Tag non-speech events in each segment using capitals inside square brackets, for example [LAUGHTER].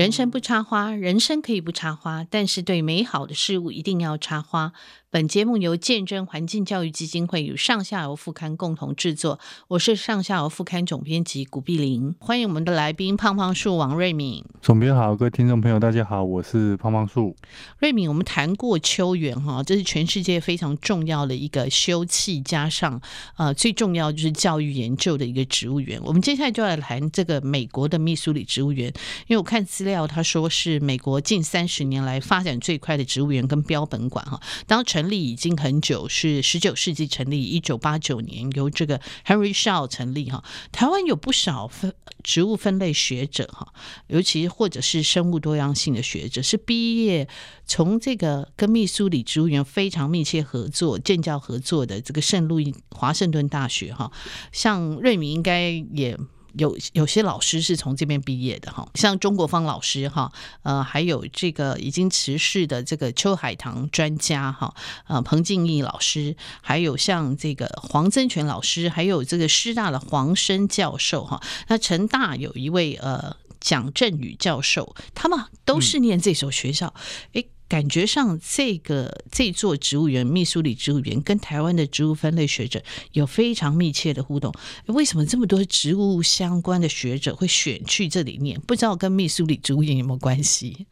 人生不插花，人生可以不插花，但是对美好的事物一定要插花。本节目由见证环境教育基金会与上下游副刊共同制作。我是上下游副刊总编辑古碧玲，欢迎我们的来宾胖胖树王瑞敏。总编好，各位听众朋友，大家好，我是胖胖树。瑞敏，我们谈过秋园哈，这是全世界非常重要的一个休憩，加上呃最重要就是教育研究的一个植物园。我们接下来就要谈这个美国的密苏里植物园，因为我看资料，他说是美国近三十年来发展最快的植物园跟标本馆哈。当成成立已经很久，是十九世纪成立，一九八九年由这个 Henry Shaw 成立哈。台湾有不少分植物分类学者哈，尤其或者是生物多样性的学者，是毕业从这个跟密苏里植物园非常密切合作、建教合作的这个圣路易华盛顿大学哈。像瑞闵应该也。有有些老师是从这边毕业的哈，像中国方老师哈，呃，还有这个已经辞世的这个邱海棠专家哈，呃，彭敬义老师，还有像这个黄增全老师，还有这个师大的黄生教授哈，那成大有一位呃蒋振宇教授，他们都是念这所学校，诶、嗯。感觉上，这个这座植物园——密苏里植物园，跟台湾的植物分类学者有非常密切的互动。为什么这么多植物相关的学者会选去这里念？不知道跟密苏里植物园有没有关系？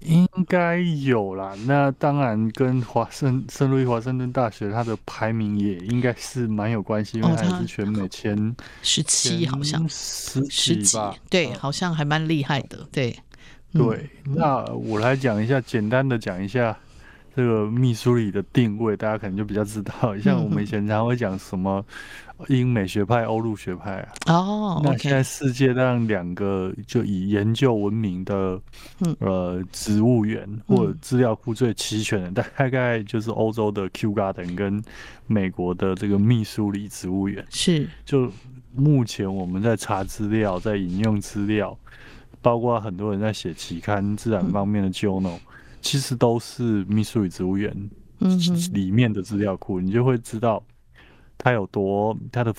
应该有啦。那当然，跟华盛圣路易华盛顿大学它的排名也应该是蛮有关系，因为它是全美前十七，好像十十几吧？对，好像还蛮厉害的，对。对，那我来讲一下，简单的讲一下这个密苏里的定位，大家可能就比较知道。像我们以前常会讲什么 [LAUGHS] 英美学派、欧陆学派啊。哦。那现在世界上两个就以研究闻名的，呃，植物园或者资料库最齐全的，大概就是欧洲的 Kew Garden 跟美国的这个密苏里植物园。是。就目前我们在查资料，在引用资料。包括很多人在写期刊自然方面的 journal，、嗯、其实都是密苏里植物园里面的资料库，你就会知道它有多它的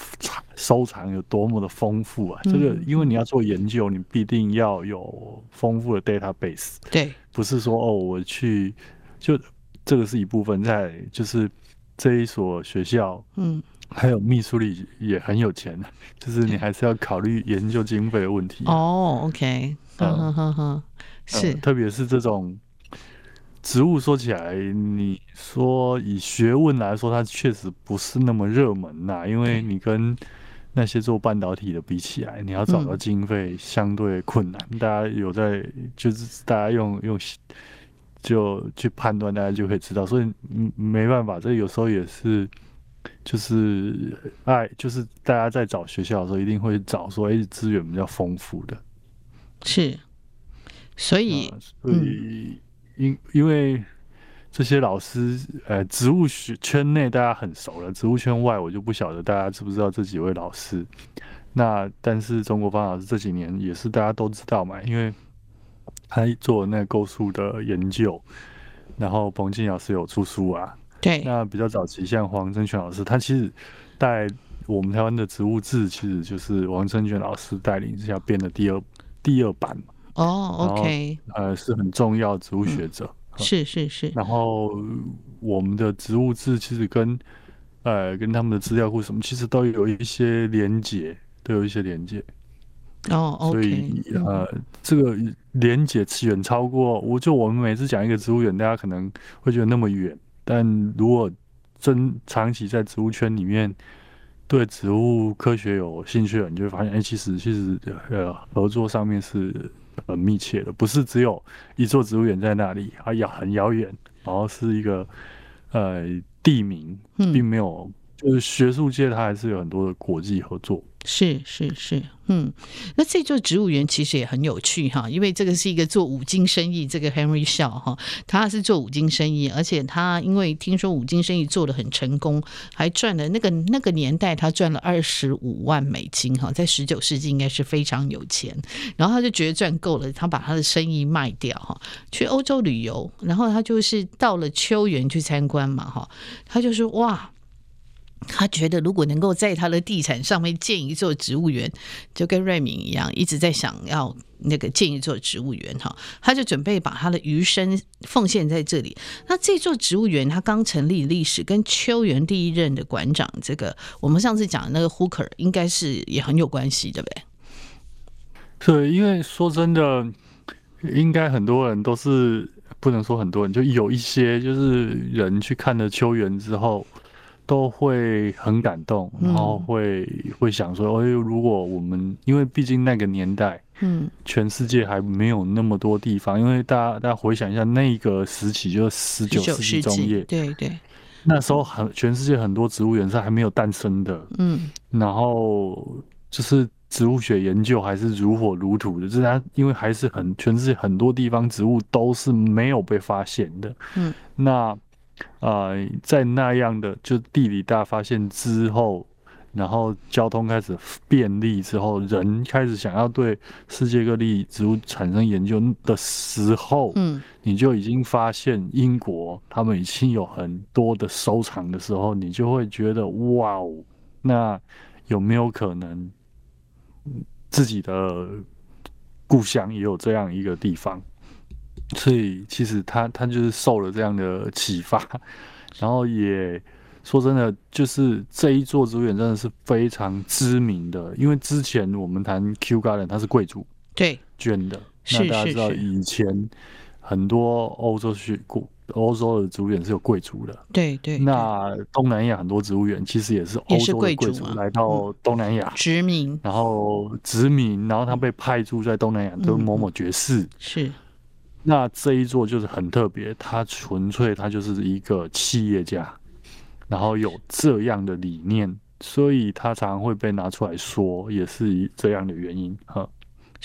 收藏有多么的丰富啊！这个因为你要做研究，你必定要有丰富的 database。对，不是说哦，我去就这个是一部分，在就是这一所学校，嗯，还有秘书里也很有钱，就是你还是要考虑研究经费的问题。哦，OK。[LAUGHS] 嗯哼哼哼，是，呃、特别是这种植物，说起来，你说以学问来说，它确实不是那么热门呐。因为你跟那些做半导体的比起来，你要找到经费相对困难。嗯、大家有在，就是大家用用就去判断，大家就可以知道。所以没办法，这有时候也是，就是爱，就是大家在找学校的时候，一定会找说，哎，资源比较丰富的。是，所以，呃、所以因、嗯、因为这些老师，呃，植物学圈内大家很熟了，植物圈外我就不晓得大家知不知道这几位老师。那但是中国方老师这几年也是大家都知道嘛，因为他做那个构树的研究，然后彭静老师有出书啊。对。那比较早期像黄增全老师，他其实带我们台湾的植物志，其实就是王增全老师带领之下编的第二。第二版哦、oh，OK，呃，是很重要植物学者，嗯、是是是。然后我们的植物志其实跟呃跟他们的资料库什么，其实都有一些连接，都有一些连接。哦、oh，OK，所以呃，这个连接远超过我就我们每次讲一个植物园，大家可能会觉得那么远，但如果真长期在植物圈里面。对植物科学有兴趣的，你就会发现，哎、欸，其实其实呃，合作上面是很密切的，不是只有一座植物园在那里，啊遥很遥远，然后是一个呃地名，并没有，嗯、就是学术界它还是有很多的国际合作。是是是，嗯，那这座植物园其实也很有趣哈，因为这个是一个做五金生意，这个 Henry Shaw 哈，他是做五金生意，而且他因为听说五金生意做得很成功，还赚了那个那个年代他赚了二十五万美金哈，在十九世纪应该是非常有钱，然后他就觉得赚够了，他把他的生意卖掉哈，去欧洲旅游，然后他就是到了秋园去参观嘛哈，他就说哇。他觉得，如果能够在他的地产上面建一座植物园，就跟瑞敏一样，一直在想要那个建一座植物园哈，他就准备把他的余生奉献在这里。那这座植物园，他刚成立历史跟秋园第一任的馆长，这个我们上次讲的那个 Hooker 应该是也很有关系，对不对？对，因为说真的，应该很多人都是不能说很多人，就有一些就是人去看了秋园之后。都会很感动，然后会、嗯、会想说：“哎，如果我们因为毕竟那个年代，嗯，全世界还没有那么多地方，因为大家大家回想一下，那个时期就是十九世纪中叶，对对，那时候很全世界很多植物园是还没有诞生的，嗯，然后就是植物学研究还是如火如荼的，就是它因为还是很全世界很多地方植物都是没有被发现的，嗯，那。”啊、呃，在那样的就地理大发现之后，然后交通开始便利之后，人开始想要对世界各地植物产生研究的时候，嗯，你就已经发现英国他们已经有很多的收藏的时候，你就会觉得哇哦，那有没有可能自己的故乡也有这样一个地方？所以其实他他就是受了这样的启发，[LAUGHS] 然后也说真的，就是这一座植物园真的是非常知名的，因为之前我们谈 Kew Garden，它是贵族对。捐的，那大家知道以前很多欧洲去过欧洲的植物园是有贵族的，对对。那东南亚很多植物园其实也是欧洲的贵族来到东南亚。殖民，然后殖民，然后他被派驻在东南亚，都是某某爵士。是。那这一座就是很特别，他纯粹他就是一个企业家，然后有这样的理念，所以他常常会被拿出来说，也是这样的原因哈。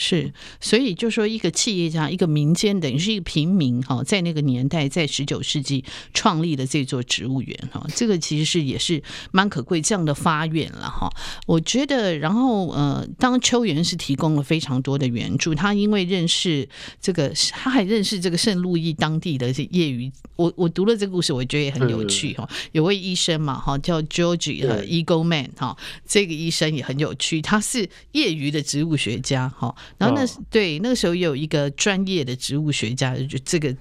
是，所以就说一个企业家，一个民间，等于是一个平民哈，在那个年代，在十九世纪创立的这座植物园哈，这个其实是也是蛮可贵这样的发愿了哈。我觉得，然后呃，当秋园是提供了非常多的援助，他因为认识这个，他还认识这个圣路易当地的这业余，我我读了这个故事，我觉得也很有趣哈。有位医生嘛哈，叫 George 和 Eagleman 哈，这个医生也很有趣，他是业余的植物学家哈。然后那是对那个时候有一个专业的植物学家，就这个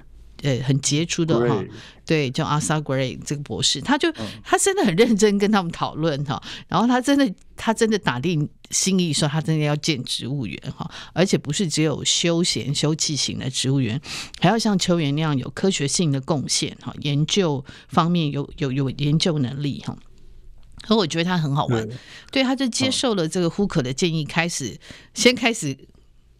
呃很杰出的哈，对，叫 Arthur Gray 这个博士，他就他真的很认真跟他们讨论哈，然后他真的他真的打定心意说他真的要建植物园哈，而且不是只有休闲休憩型的植物园，还要像秋园那样有科学性的贡献哈，研究方面有有有研究能力哈。可我觉得他很好玩，对，他就接受了这个胡可的建议，开始先开始。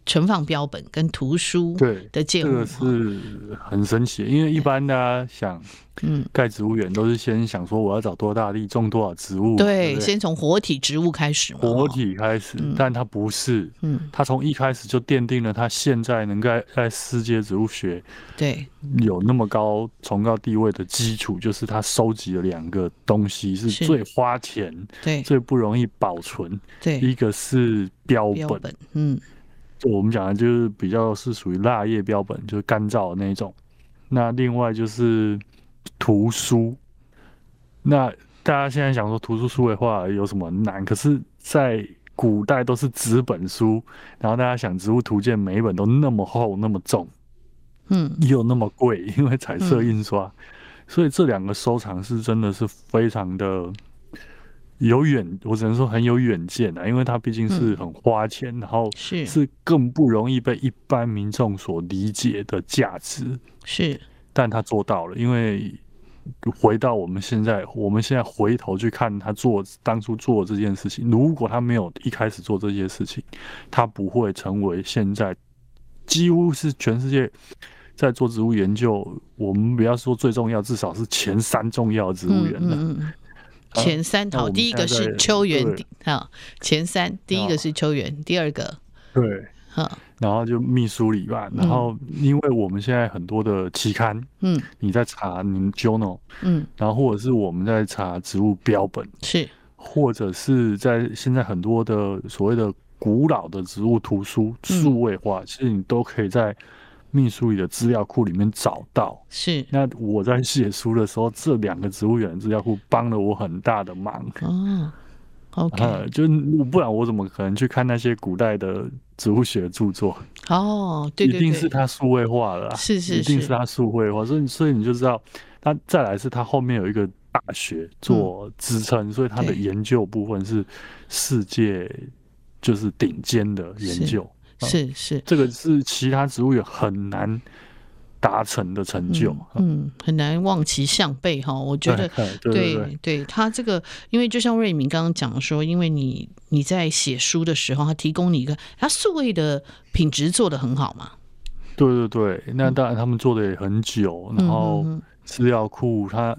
存放标本跟图书的建物，这个是很神奇。因为一般大家想，嗯，盖植物园都是先想说我要找多大地种多少植物，对，对先从活体植物开始嘛，活体开始，嗯、但它不是，嗯，它从一开始就奠定了它现在能够在世界植物学对。有那么高崇高地位的基础，就是它收集了两个东西是。最花钱，对，最不容易保存，对，一个是标本，标本嗯。我们讲的就是比较是属于蜡叶标本，就是干燥的那种。那另外就是图书。那大家现在想说图书书的话有什么难？可是，在古代都是纸本书，然后大家想植物图鉴每一本都那么厚、那么重，嗯，又那么贵，因为彩色印刷，嗯、所以这两个收藏是真的是非常的。有远，我只能说很有远见啊，因为他毕竟是很花钱，嗯、然后是是更不容易被一般民众所理解的价值。是，但他做到了，因为回到我们现在，我们现在回头去看他做当初做这件事情，如果他没有一开始做这些事情，他不会成为现在几乎是全世界在做植物研究，我们不要说最重要，至少是前三重要的植物园了。嗯嗯前三套，第一个是秋园，哈，前三，第一个是秋园，第二个，对，哈，然后就密苏里吧，然后因为我们现在很多的期刊，嗯，你在查你 journal，嗯，然后或者是我们在查植物标本，是，或者是在现在很多的所谓的古老的植物图书数位化，其实你都可以在密书里的资料库里面找到。是。那我在写书的时候，这两个植物园资料库帮了我很大的忙。哦。OK，呃，就不然我怎么可能去看那些古代的植物学著作？哦，对一定是他数位化了，是是是，一定是他数位化，所以所以你就知道，他再来是他后面有一个大学做支撑，嗯，所以他的研究部分是世界就是顶尖的研究，是是，是，这个是其他植物园很难。达成的成就，嗯，嗯，很难望其项背哈。我觉得，[LAUGHS] 对对，他这个，因为就像瑞敏刚刚讲说，因为你你在写书的时候，他提供你一个，他数位的品质做的很好嘛。对对对，那当然他们做的也很久，嗯、然后资料库他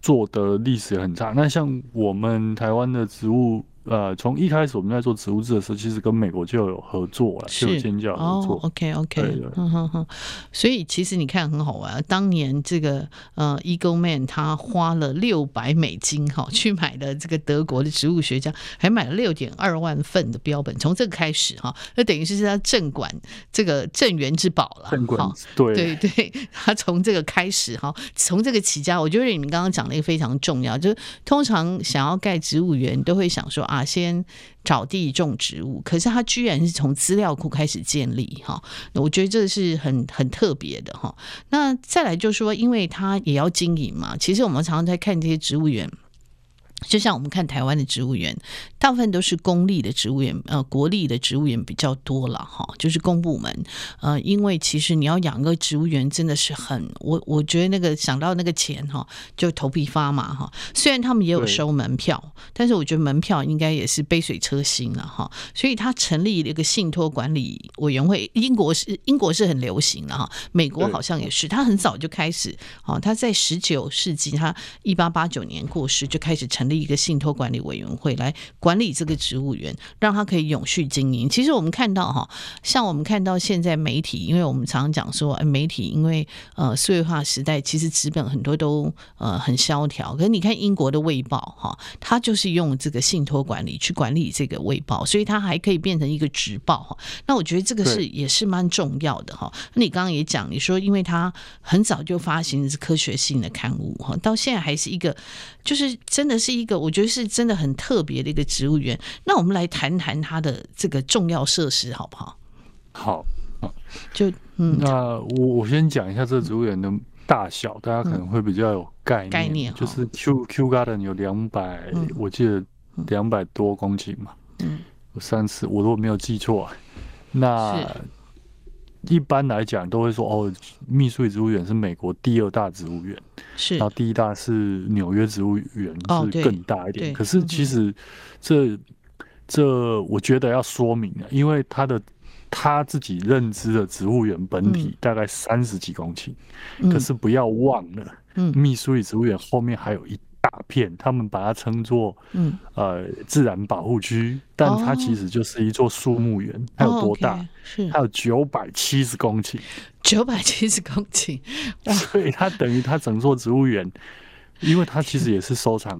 做的历史也很长。那像我们台湾的植物。呃，从一开始我们在做植物志的时候，其实跟美国就有合作了，就有尖叫合作。哦、OK OK，嗯哼哼。所以其实你看很好玩，当年这个呃，Eagleman 他花了六百美金哈，去买了这个德国的植物学家，还买了六点二万份的标本。从这个开始哈，那等于是他镇馆这个镇园之宝了。镇馆对对对，他从这个开始哈，从这个起家，我觉得你们刚刚讲了一个非常重要，就是通常想要盖植物园，都会想说。啊，先找地种植物，可是他居然是从资料库开始建立哈，我觉得这是很很特别的哈。那再来就是说，因为他也要经营嘛，其实我们常常在看这些植物园。就像我们看台湾的植物园，大部分都是公立的植物园，呃，国立的植物园比较多了哈，就是公部门。呃，因为其实你要养个植物园，真的是很，我我觉得那个想到那个钱哈，就头皮发麻哈。虽然他们也有收门票，但是我觉得门票应该也是杯水车薪了哈。所以他成立了一个信托管理委员会，英国是英国是很流行的哈，美国好像也是，他很早就开始，哦，他在十九世纪，他一八八九年过世就开始成立。一个信托管理委员会来管理这个植物园，让它可以永续经营。其实我们看到哈，像我们看到现在媒体，因为我们常常讲说，哎，媒体因为呃数位化时代，其实纸本很多都呃很萧条。可是你看英国的《卫报》哈，它就是用这个信托管理去管理这个《卫报》，所以它还可以变成一个纸报哈。那我觉得这个是也是蛮重要的哈。那你刚刚也讲，你说因为它很早就发行的是科学性的刊物哈，到现在还是一个，就是真的是一。个我觉得是真的很特别的一个植物园，那我们来谈谈它的这个重要设施好不好？好，就嗯，那我我先讲一下这个植物园的大小，大家可能会比较有概念。概念就是 Q Q Garden 有两百，我记得两百多公顷嘛。嗯，我上次我如果没有记错，那。一般来讲都会说哦，密苏里植物园是美国第二大植物园，是，然后第一大是纽约植物园是更大一点。哦、可是其实这、嗯、这我觉得要说明啊，因为他的他自己认知的植物园本体大概三十几公顷、嗯，可是不要忘了，嗯，密苏里植物园后面还有一。大片，他们把它称作嗯呃自然保护区，但它其实就是一座树木园。它有多大？是它有九百七十公顷，九百七十公顷。[LAUGHS] 所以它等于它整座植物园，因为它其实也是收藏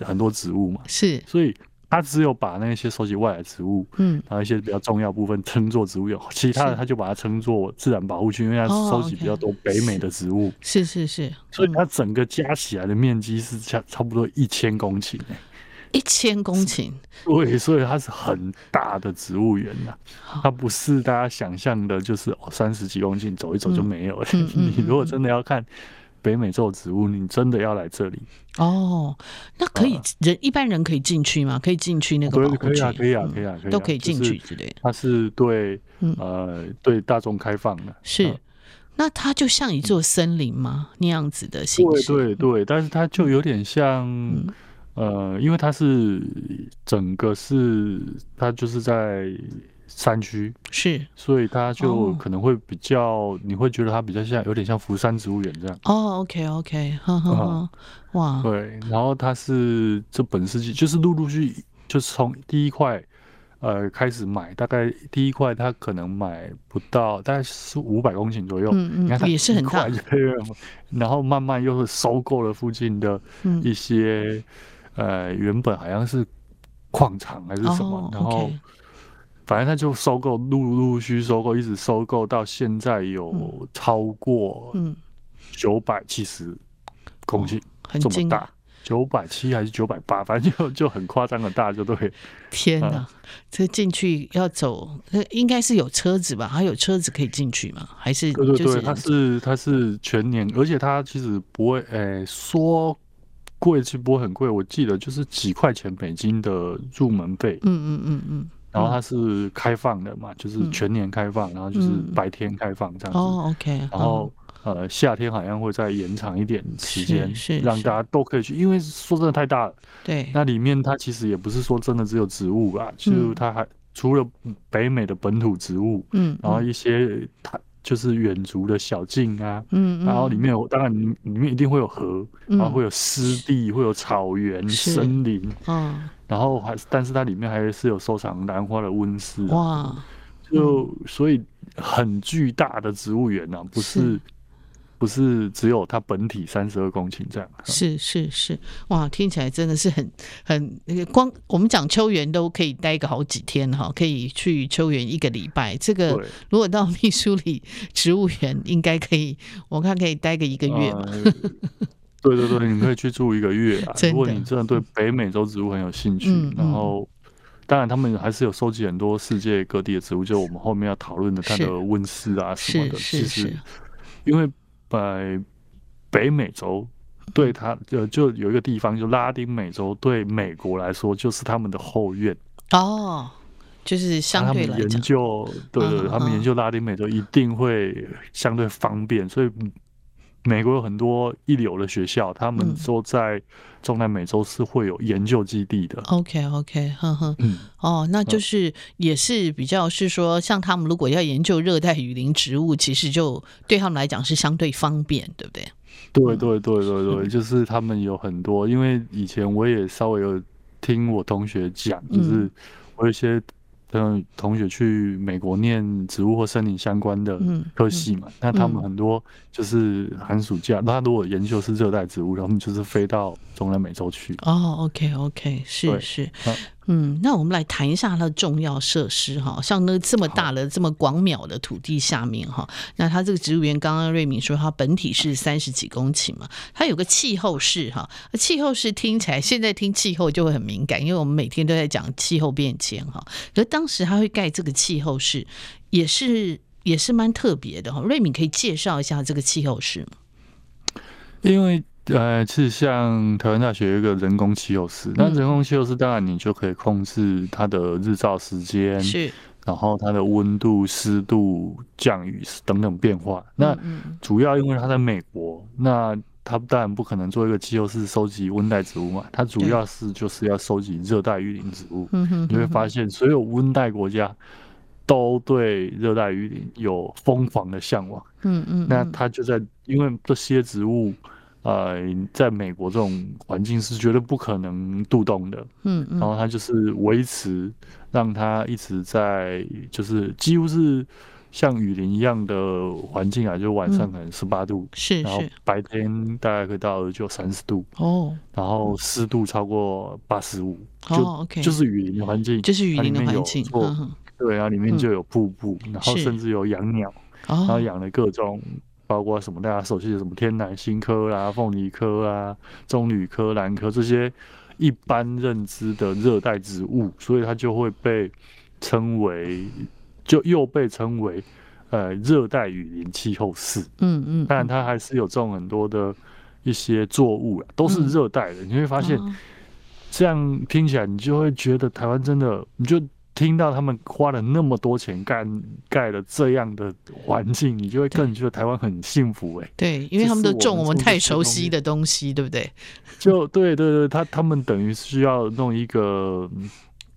很多植物嘛，是所以。他只有把那些收集外来植物，嗯，然后一些比较重要部分称作植物园，其他的他就把它称作自然保护区，因为它收集比较多北美的植物。是是是，所以它整个加起来的面积是差差不多一千公顷，一千公顷。对，所以它是很大的植物园呐，它不是大家想象的，就是哦三十几公顷走一走就没有了。[LAUGHS] 你如果真的要看。北美洲植物，你真的要来这里哦？那可以人、呃、一般人可以进去吗？可以进去那个保护区？可以啊，可以啊，可以啊，可以啊，都可以进去之类的。它是对、嗯、呃对大众开放的。是、呃，那它就像一座森林吗？那样子的形式？对对对，但是它就有点像、嗯、呃，因为它是整个是它就是在。山区是，所以它就可能会比较，哦、你会觉得它比较像，有点像福山植物园这样。哦，OK OK，呵呵呵哇，对，然后它是这本世纪就是陆陆续续，就是从第一块呃开始买，大概第一块它可能买不到，大概是五百公顷左右，嗯嗯，你看它也是很大，然后慢慢又是收购了附近的一些、嗯、呃原本好像是矿场还是什么，哦、然后。反正他就收购，陆陆续续收购，一直收购到现在有超过嗯九百七十公顷，这么大。九百七还是九百八，反正就就很夸张的大，就对。天哪，啊，这进去要走，应该是有车子吧？还有车子可以进去吗？还是对对对，它是它是全年，而且它其实不会，诶、欸，说贵其实不会很贵，我记得就是几块钱美金的入门费。嗯嗯嗯嗯。然后它是开放的嘛，就是全年开放，然后就是白天开放这样子。哦，OK。然后。呃，夏天好像会再延长一点时间，让大家都可以去，因为说真的太大了。对，那里面它其实也不是说真的只有植物吧，就它还除了北美的本土植物，嗯，然后一些它就是远足的小径啊，嗯，然后里面有，当然里面一定会有河，然后会有湿地，会有草原、森林，嗯，然后还但是它里面还是有收藏兰花的温室，哇，就所以很巨大的植物园啊，不是。不是只有它本体三十二公顷这样，是是是，哇，听起来真的是很很光。我们讲秋园都可以待个好几天哈，可以去秋园一个礼拜。这个如果到密苏里植物园，应该可以，我看可以待个一个月嘛。呃、对对对，你可以去住一个月啊。[LAUGHS] 如果你真的对北美洲植物很有兴趣，嗯、然后当然他们还是有收集很多世界各地的植物，就我们后面要讨论的它的温室啊什么的。其实因为。在北美洲，对他就就有一个地方，就拉丁美洲，对美国来说就是他们的后院哦，就是相对来讲，他们研究，对对，对，他们研究拉丁美洲一定会相对方便，所以。美国有很多一流的学校，他们说在中南美洲是会有研究基地的。OK OK，呵呵，嗯，哦，那就是也是比较是说，像他们如果要研究热带雨林植物，其实就对他们来讲是相对方便，对不对？对对对对对，就是他们有很多，因为以前我也稍微有听我同学讲，就是我有一些。嗯，同学去美国念植物或森林相关的科系嘛，嗯嗯、那他们很多就是寒暑假，那、如果研究是热带植物，然后他们就是飞到中南美洲去。哦，OK OK，是是。嗯，那我们来谈一下它的重要设施哈，像那这么大的、这么广袤的土地下面哈，那它这个植物园，刚刚瑞敏说它本体是三十几公顷嘛，它有个气候室哈，气候室听起来现在听气候就会很敏感，因为我们每天都在讲气候变迁哈，可是当时他会盖这个气候室，也是也是蛮特别的哈，瑞敏可以介绍一下这个气候室吗？因为。呃，其实像台湾大学有一个人工气候室，那人工气候室当然你就可以控制它的日照时间，是，然后它的温度、湿度、降雨等等变化。那主要因为它在美国，那它当然不可能做一个气候室收集温带植物嘛，它主要是就是要收集热带雨林植物。你会发现，所有温带国家都对热带雨林有疯狂的向往。嗯嗯，那它就在因为这些植物。呃，在美国这种环境是绝对不可能渡冬的，嗯，嗯，然后它就是维持，让它一直在，就是几乎是像雨林一样的环境啊，就晚上可能十八度，是、嗯，然后白天大概可以到二九三十度，哦，然后湿度超过八十五，就、就是雨林的环境，就是雨林的环境，对然后，里面就有瀑布，嗯、然后甚至有养鸟，然后养了各种。包括什么？大家熟悉的什么天南星科啦、凤梨科啊、棕榈科、兰科这些一般认知的热带植物，所以它就会被称为，就又被称为呃热带雨林气候室。嗯嗯，当然它还是有种很多的一些作物，都是热带的。你会发现，这样听起来，你就会觉得台湾真的，你就。听到他们花了那么多钱盖盖了这样的环境，你就会更觉得台湾很幸福哎、欸。对，因为他们都种我们太熟悉的东西，对不对？就对对对，他他们等于需要弄一个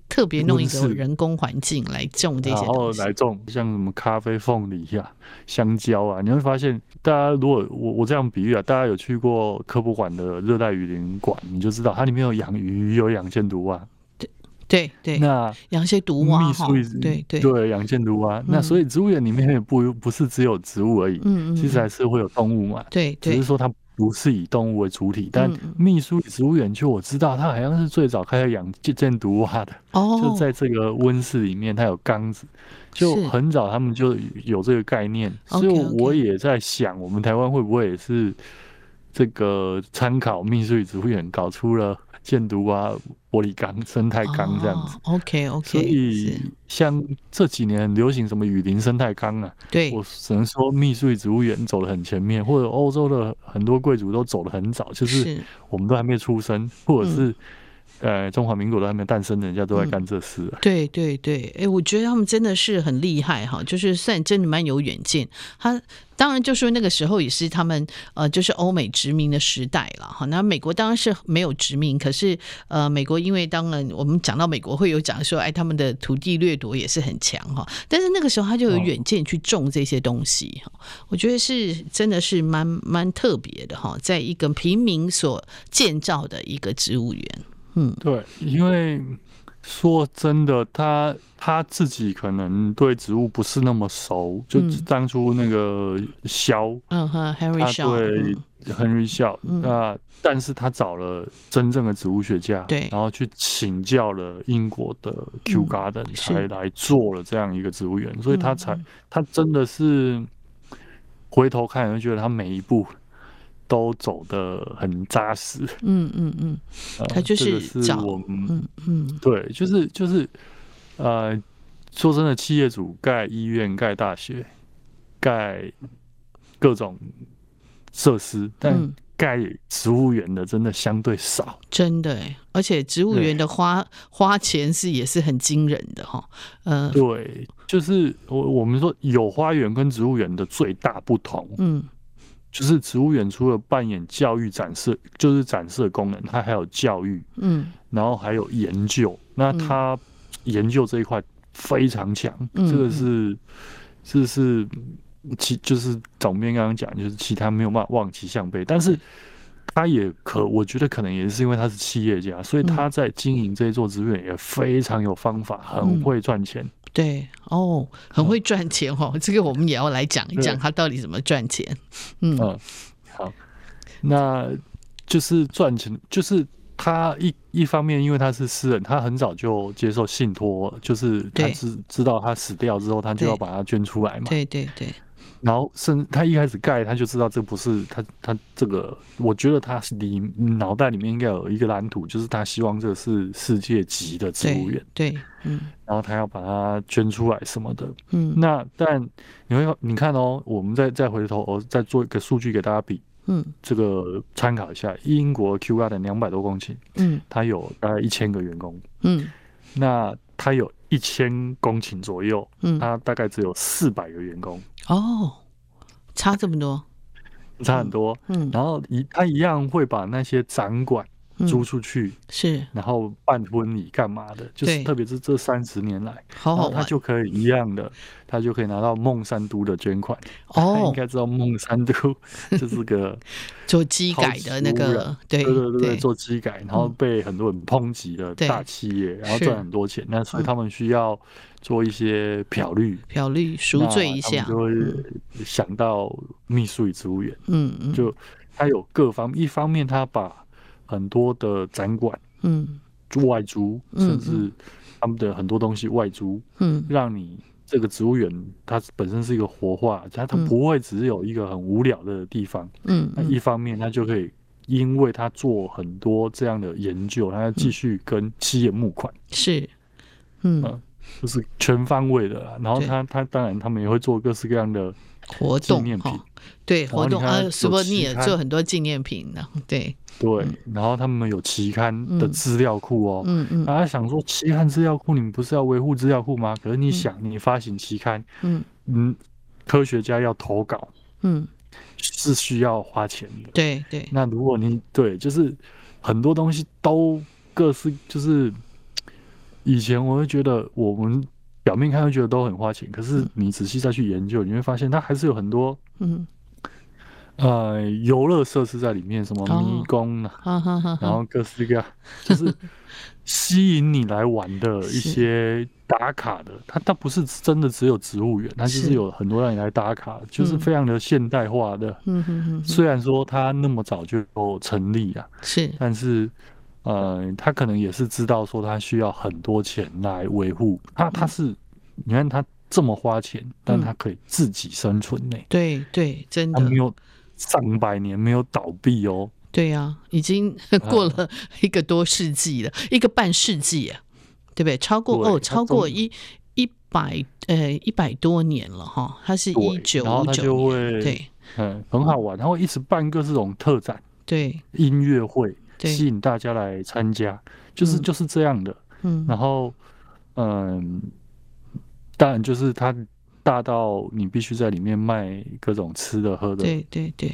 特别弄一个人工环境来种这些然后来种像什么咖啡、凤梨呀、香蕉啊，你会发现，大家如果我我这样比喻啊，大家有去过科博馆的热带雨林馆，你就知道它里面有养鱼，有养箭毒蛙。对对，那养些毒蛙哈，对对对，养箭毒蛙。那所以植物园里面也不不是只有植物而已，嗯嗯，其实还是会有动物嘛。对，只是说它不是以动物为主体，但密苏里植物园就我知道，它好像是最早开始养箭毒蛙的。哦，就在这个温室里面，它有缸子，就很早他们就有这个概念。所以我也在想，我们台湾会不会也是这个参考密苏里植物园搞出了箭毒啊？玻璃缸、生态缸这样子，OK OK。所以像这几年流行什么雨林生态缸啊，对，我只能说密穗植物园走得很前面，或者欧洲的很多贵族都走得很早，就是我们都还没出生，或者是。呃，中华民国都还没诞生，人家都在干这事，啊嗯。对对对，哎、欸，我觉得他们真的是很厉害哈，就是算真的蛮有远见。他当然就说那个时候也是他们呃，就是欧美殖民的时代了哈。那美国当然是没有殖民，可是呃，美国因为当然我们讲到美国会有讲说，哎，他们的土地掠夺也是很强哈。但是那个时候他就有远见去种这些东西哈，哦，我觉得是真的是蛮蛮特别的哈，在一个平民所建造的一个植物园。嗯，对，因为说真的，他他自己可能对植物不是那么熟，嗯、就当初那个肖，嗯哼，Henry 肖，对，Henry 肖，那但是他找了真正的植物学家，对，然后去请教了英国的 Kew Garden，嗯、才来做了这样一个植物园，所以他才他真的是回头看，就觉得他每一步。都走的很扎实，嗯嗯嗯，他就是找、呃这个、我们，嗯嗯，对，就是就是，呃，说真的，企业主盖医院、盖大学、盖各种设施，但盖植物园的真的相对少，真的，而且植物园的花花钱是也是很惊人的哈，呃，对，就是我我们说有花园跟植物园的最大不同，嗯。就是植物园除了扮演教育展示，就是展示的功能，它还有教育，嗯，然后还有研究。那它研究这一块非常强，嗯，这个是，这是其就是总编刚刚讲，就是其他没有办法望其项背。但是他也可，我觉得可能也是因为他是企业家，所以他在经营这一座植物园也非常有方法，很会赚钱。对哦，很会赚钱哦，这个我们也要来讲一讲他到底怎么赚钱。嗯，嗯，好，那就是赚钱，就是他一一方面，因为他是私人，他很早就接受信托，就是他知知道他死掉之后，他就要把它捐出来嘛。对对对。然后，甚至他一开始盖，他就知道这不是他他这个，我觉得他是里脑袋里面应该有一个蓝图，就是他希望这个是世界级的植物园。对，嗯。然后他要把它捐出来什么的，嗯。那但你会你看哦，我们再再回头，我再做一个数据给大家比，嗯，这个参考一下，英国 Kew Garden 两百多公顷，嗯，他有大概一千个员工，嗯，那他有一千公顷左右，嗯，他大概只有四百个员工。哦，差这么多，差很多。嗯，然后一他一样会把那些展馆租出去，嗯、是，然后办婚礼干嘛的？就是特别是这三十年来，好好他就可以一样的，他就可以拿到孟山都的捐款。哦，[LAUGHS] 应该知道孟山都 [LAUGHS] 就是个 [LAUGHS] 做机改的那个，对对对对，做机改，然后被很多人抨击的大企业，然后赚很多钱，那所以他们需要。做一些漂绿，漂绿赎罪一下，就会想到秘书与植物园。嗯嗯，就他有各方，一方面他把很多的展馆，嗯，外租，甚至他们的很多东西外租，嗯，让你这个植物园它本身是一个活化，它它不会只有一个很无聊的地方。嗯，那一方面它就可以，因为他做很多这样的研究，他要继续跟企业募款。是，嗯。就是全方位的啦，然后他他当然他们也会做各式各样的活动纪念品，对活动啊，苏泊尼也做很多纪念品的，[LAUGHS] 对。对，然后他们有期刊的资料库哦，嗯嗯，大家想说期刊资料库，你们不是要维护资料库吗？可是你想，你发行期刊，嗯。嗯，科学家要投稿，嗯，是需要花钱的，对对。那如果你对，就是很多东西都各式就是。以前我会觉得，我们表面看会觉得都很花钱，可是你仔细再去研究，你会发现它还是有很多，嗯，呃，游乐设施在里面，什么迷宫啊，然后各式各样，就是吸引你来玩的 [LAUGHS] 一些打卡的，它它不是真的只有植物园，它就是有很多让你来打卡，是就是非常的现代化的。嗯哼哼。虽然说它那么早就成立啊，是，但是呃，他可能也是知道说他需要很多钱来维护。他他是，你看他这么花钱，但他可以自己生存呢。对对，真的。他没有上百年没有倒闭哦。对呀、啊，已经过了一个多世纪了，啊、一个半世纪啊，对不对？超过哦，超过一一百呃一百多年了哈。它是一九五九年，对，嗯，很好玩，他会一直办各这种特展，对，音乐会，吸引大家来参加，就是就是这样的。嗯，然后嗯，当然就是它大到你必须在里面卖各种吃的喝的，对对对。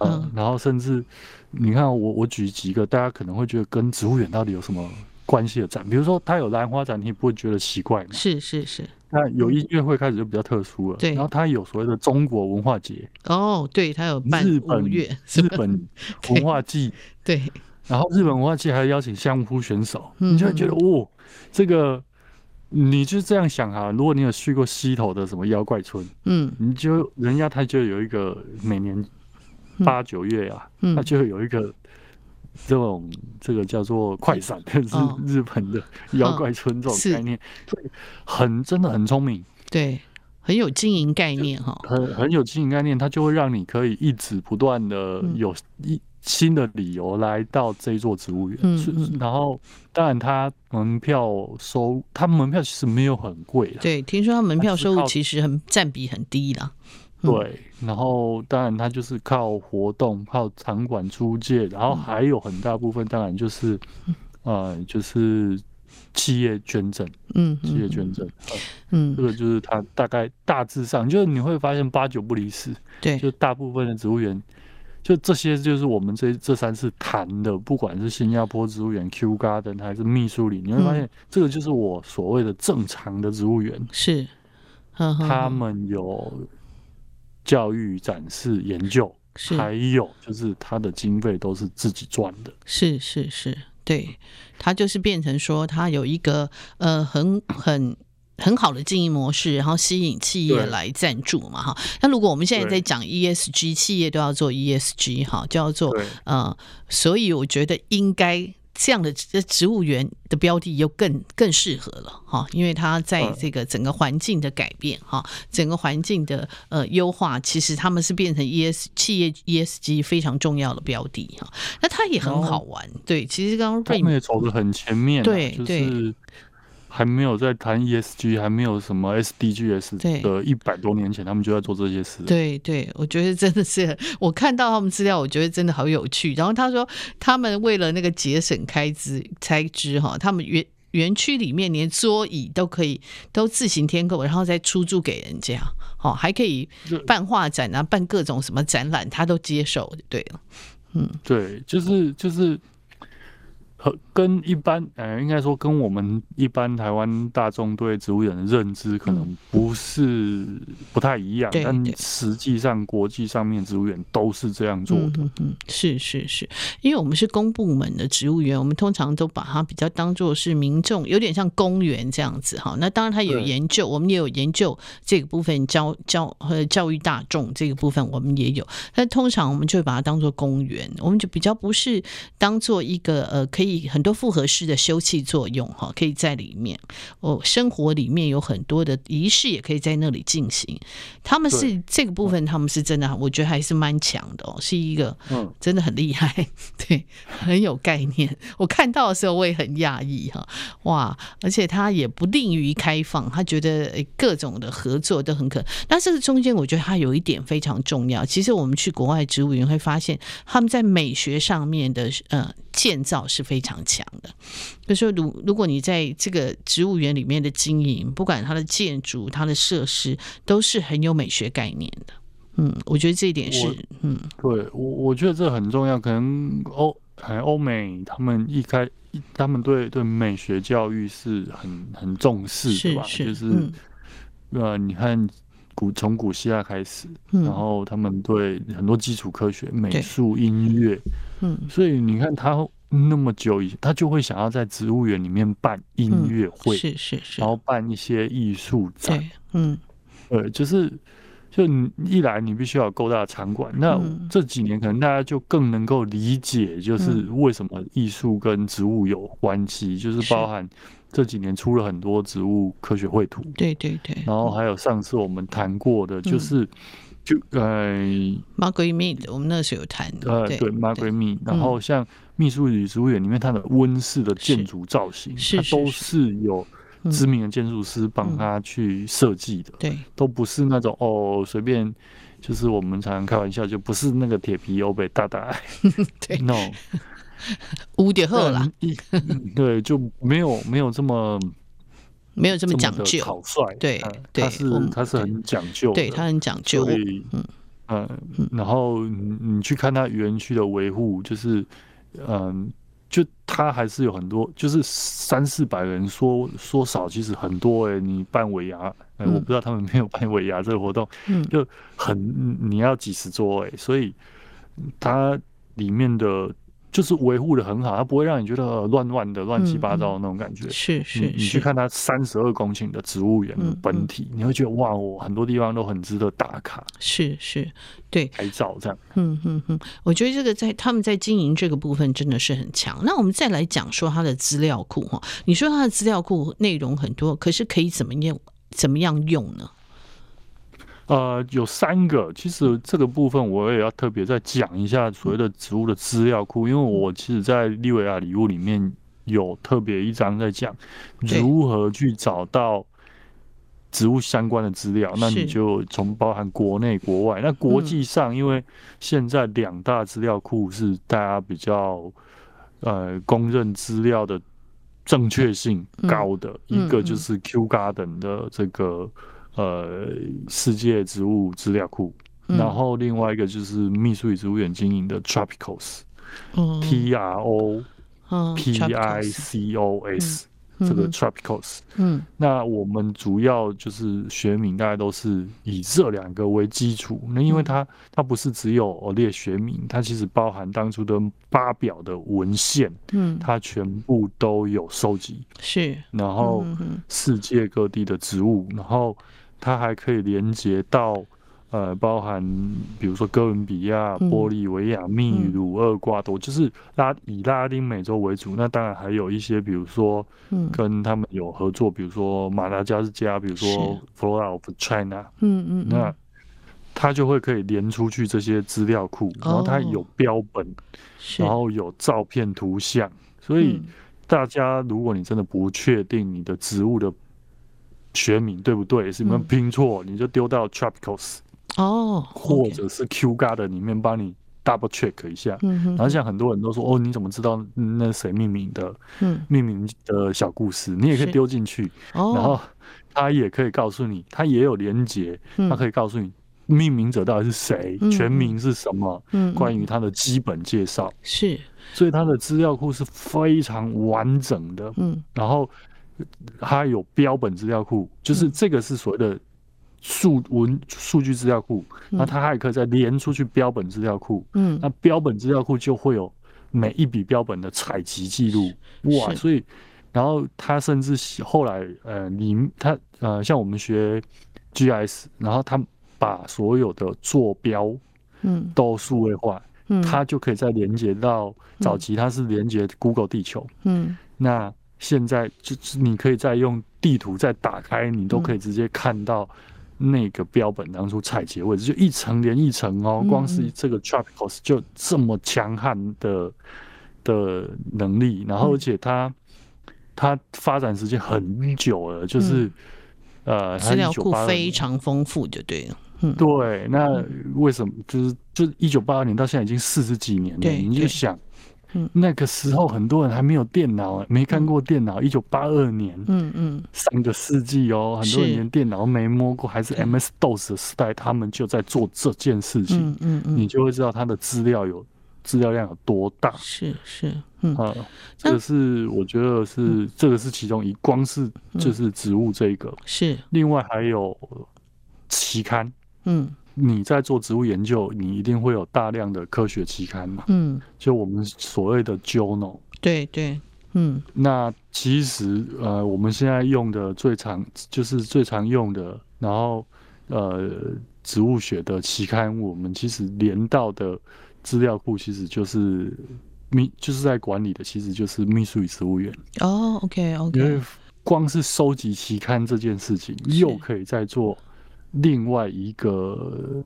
嗯，然后甚至你看我我举几个大家可能会觉得跟植物园到底有什么关系的展，比如说它有兰花展，你不会觉得奇怪吗？是是是。那有音乐会开始就比较特殊了，对。然后它有所谓的中国文化节，哦，对，它有办日本日本 [LAUGHS] 文化季，对。然后日本文化季还邀请相扑选手，你就会觉得哦，这个你就这样想哈，如果你有去过溪头的什么妖怪村，嗯，你就人家他就有一个每年。八九月啊，它、嗯、就会有一个这种这个叫做快闪，是日本的妖怪村这种概念，哦、很真的很聪明，对，很有经营概念哈，很很有经营概念，它就会让你可以一直不断的有一新的理由来到这一座植物园，嗯嗯、然后当然它门票收，它门票其实没有很贵的，对，听说它门票收入其实很占比很低啦。对，然后当然它就是靠活动、靠场馆租借，然后还有很大部分当然就是，呃，就是企业捐赠，嗯，企业捐赠，嗯，这个就是它大概大致上，就是你会发现八九不离十，对，就大部分的植物园，就这些就是我们这这三次谈的，不管是新加坡植物园、Kew Garden 还是密苏里，你会发现这个就是我所谓的正常的植物园，是，他们有。教育展示研究，是还有就是他的经费都是自己赚的，是是是，对，他就是变成说他有一个呃很很很好的经营模式，然后吸引企业来赞助嘛哈。那如果我们现在在讲 ESG，企业都要做 ESG 哈，就要做呃，所以我觉得应该。这样的植物园的标的又更更适合了哈，因为它在这个整个环境的改变哈，整个环境的呃优化，其实他们是变成 ES 企业 ESG 非常重要的标的哈。那它也很好玩，对，其实刚刚他们也走的很前面，对对。还没有在谈 ESG，还没有什么 SDGs 的一百多年前，他们就在做这些事。对对，我觉得真的是，[LAUGHS] 我看到他们资料，我觉得真的好有趣。然后他说，他们为了那个节省开支开支哈，他们园园区里面连桌椅都可以都自行添购，然后再出租给人家，好，还可以办画展啊，办各种什么展览，他都接受，对了，嗯，对，就是就是。和跟一般呃，应该说跟我们一般台湾大众对植物园的认知可能不是不太一样，嗯、但实际上国际上面植物园都是这样做的。嗯，嗯，是是是，因为我们是公部门的植物园，我们通常都把它比较当做是民众，有点像公园这样子哈。那当然它有研究，我们也有研究这个部分教教和教育大众这个部分我们也有，但通常我们就会把它当做公园，我们就比较不是当做一个呃可以。很多复合式的休憩作用哈，可以在里面哦。生活里面有很多的仪式，也可以在那里进行。他们是这个部分，他们是真的，我觉得还是蛮强的哦，是一个嗯，真的很厉害，[LAUGHS] 对，很有概念。我看到的时候我也很讶异哈，哇！而且他也不吝于开放，他觉得各种的合作都很可。但是中间我觉得他有一点非常重要。其实我们去国外植物园会发现，他们在美学上面的呃建造是非常。强强的，比如说，如如果你在这个植物园里面的经营，不管它的建筑、它的设施，都是很有美学概念的。嗯，我觉得这一点是，嗯，对我我觉得这很重要。可能欧哎欧美他们一开，他们对对美学教育是很很重视的吧？是是就是，嗯、呃，你看古从古希腊开始，嗯、然后他们对很多基础科学、美术、音乐，嗯，所以你看他。那么久以前，他就会想要在植物园里面办音乐会，嗯、是是是，然后办一些艺术展，嗯，呃，就是就你一来你必须要有够大的场馆，那这几年可能大家就更能够理解，就是为什么艺术跟植物有关系，就是包含这几年出了很多植物科学绘图，对对对，然后还有上次我们谈过的，就是。嗯。就呃，Margaret Mead，我们那时候有谈呃，对，Margaret Mead，然后像密苏里植物园里面，它的温室的建筑造型，它都是有知名的建筑师帮他去设计的，对，都不是那种哦随便，就是我们常常开玩笑，就不是那个铁皮欧北大大，[LAUGHS] 对，no，[LAUGHS] 五点厚了，对，就没有没有这么。[LAUGHS] 没有这么讲究，草率，对，他是他是很讲究，对他很讲究，嗯。嗯，然后你去看他园区的维护，就是嗯，就他还是有很多，就是三四百人说说少，其实很多哎、欸，你办尾牙，哎，我不知道他们没有办尾牙这个活动，嗯，就很你要几十桌哎、欸，所以它里面的。就是维护的很好，它不会让你觉得乱乱的、乱七八糟的那种感觉。是是，你去看它三十二公顷的植物园本体，你会觉得哇，我很多地方都很值得打卡。是是，对，拍照这样。嗯嗯嗯，我觉得这个在他们在经营这个部分真的是很强。那我们再来讲说它的资料库哈，你说它的资料库内容很多，可是可以怎么样怎么样用呢？呃，有三个，其实这个部分我也要特别再讲一下所谓的植物的资料库，因为我其实，在利维亚礼物里面有特别一章在讲如何去找到植物相关的资料，那你就从包含国内国外，那国际上，因为现在两大资料库是大家比较呃公认资料的正确性高的，一个就是 Q Garden 的这个。呃，世界植物资料库，嗯，然后另外一个就是秘书与植物园经营的 Tropicals，T R O P I C O S，这个 Tropicals，嗯，那我们主要就是学名，大概都是以这两个为基础。那因为它它不是只有列学名，它其实包含当初的发表的文献，嗯，它全部都有收集，是，然后世界各地的植物，然后。它还可以连接到，呃，包含比如说哥伦比亚、玻利维亚、秘鲁、厄瓜多，就是拉以拉丁美洲为主。那当然还有一些，比如说，跟他们有合作，比如说马达加斯加，比如说 Flora of China，嗯嗯，那它就会可以连出去这些资料库，然后它有标本，然后有照片、图像，所以大家如果你真的不确定你的植物的。学名对不对？是你们拼错，嗯，你就丢到 Tropicals 哦，或者是 Q Garden 里面帮你 double check 一下。嗯，然后像很多人都说，哦，你怎么知道那谁命名的？嗯，命名的小故事，你也可以丢进去。哦，然后他也可以告诉你，他也有连接，他可以告诉你命名者到底是谁，嗯，全名是什么，嗯，关于他的基本介绍。是，所以他的资料库是非常完整的。嗯，然后。它有标本资料库，就是这个是所谓的数文数据资料库，那它还可以再连出去标本资料库。嗯，那标本资料库就会有每一笔标本的采集记录。哇，所以然后它甚至后来呃，你它呃，像我们学 GIS，然后它把所有的坐标嗯。都数位化，嗯，它就可以再连接到早期它是连接 Google 地球，嗯，那。现在就是你可以再用地图再打开，你都可以直接看到那个标本当初采集位置，就一层连一层哦。光是这个 Tropicals 就这么强悍的的能力，然后而且它它发展时间很久了，就是呃资料库非常丰富，就对了。嗯，对。那为什么就是就是一九八二年到现在已经四十几年了，你就想。那个时候很多人还没有电脑，没看过电脑。一九八二年，嗯嗯，上个世纪哦，很多人连电脑没摸过，还是 MS DOS 的时代，他们就在做这件事情。嗯嗯嗯，你就会知道他的资料有资料量有多大。是是，嗯，这个是我觉得是这个是其中一，光是就是植物这一个。是。另外还有期刊，嗯，你在做植物研究，你一定会有大量的科学期刊嘛，嗯，就我们所谓的 journal。对对，嗯，那其实呃，我们现在用的最常就是最常用的，然后呃，植物学的期刊，我们其实连到的资料库其实就是秘，就是在管理的，其实就是秘书与植物园。哦，OK OK，因为光是收集期刊这件事情，又可以再做另外一个。